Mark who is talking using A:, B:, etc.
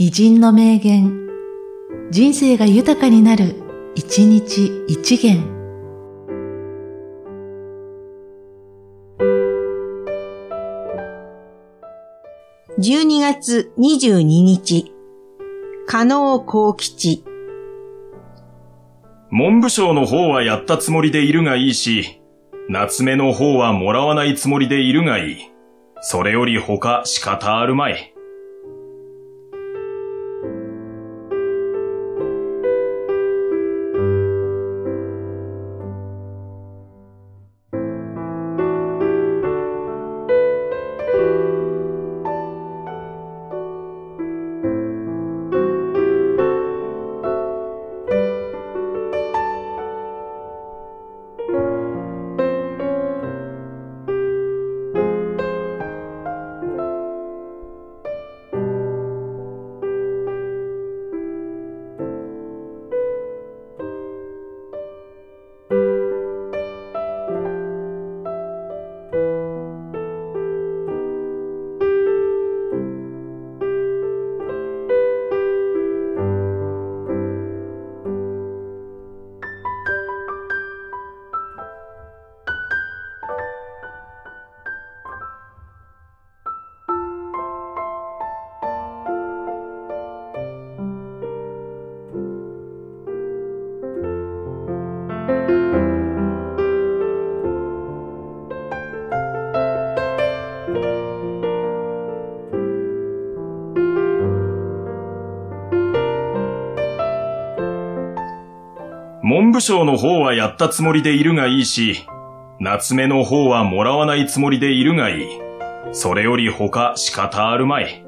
A: 偉人の名言、人生が豊かになる、一日一元。
B: 12月22日、加納幸吉。
C: 文部省の方はやったつもりでいるがいいし、夏目の方はもらわないつもりでいるがいい。それより他仕方あるまい。文部省の方はやったつもりでいるがいいし、夏目の方はもらわないつもりでいるがいい。それより他仕方あるまい。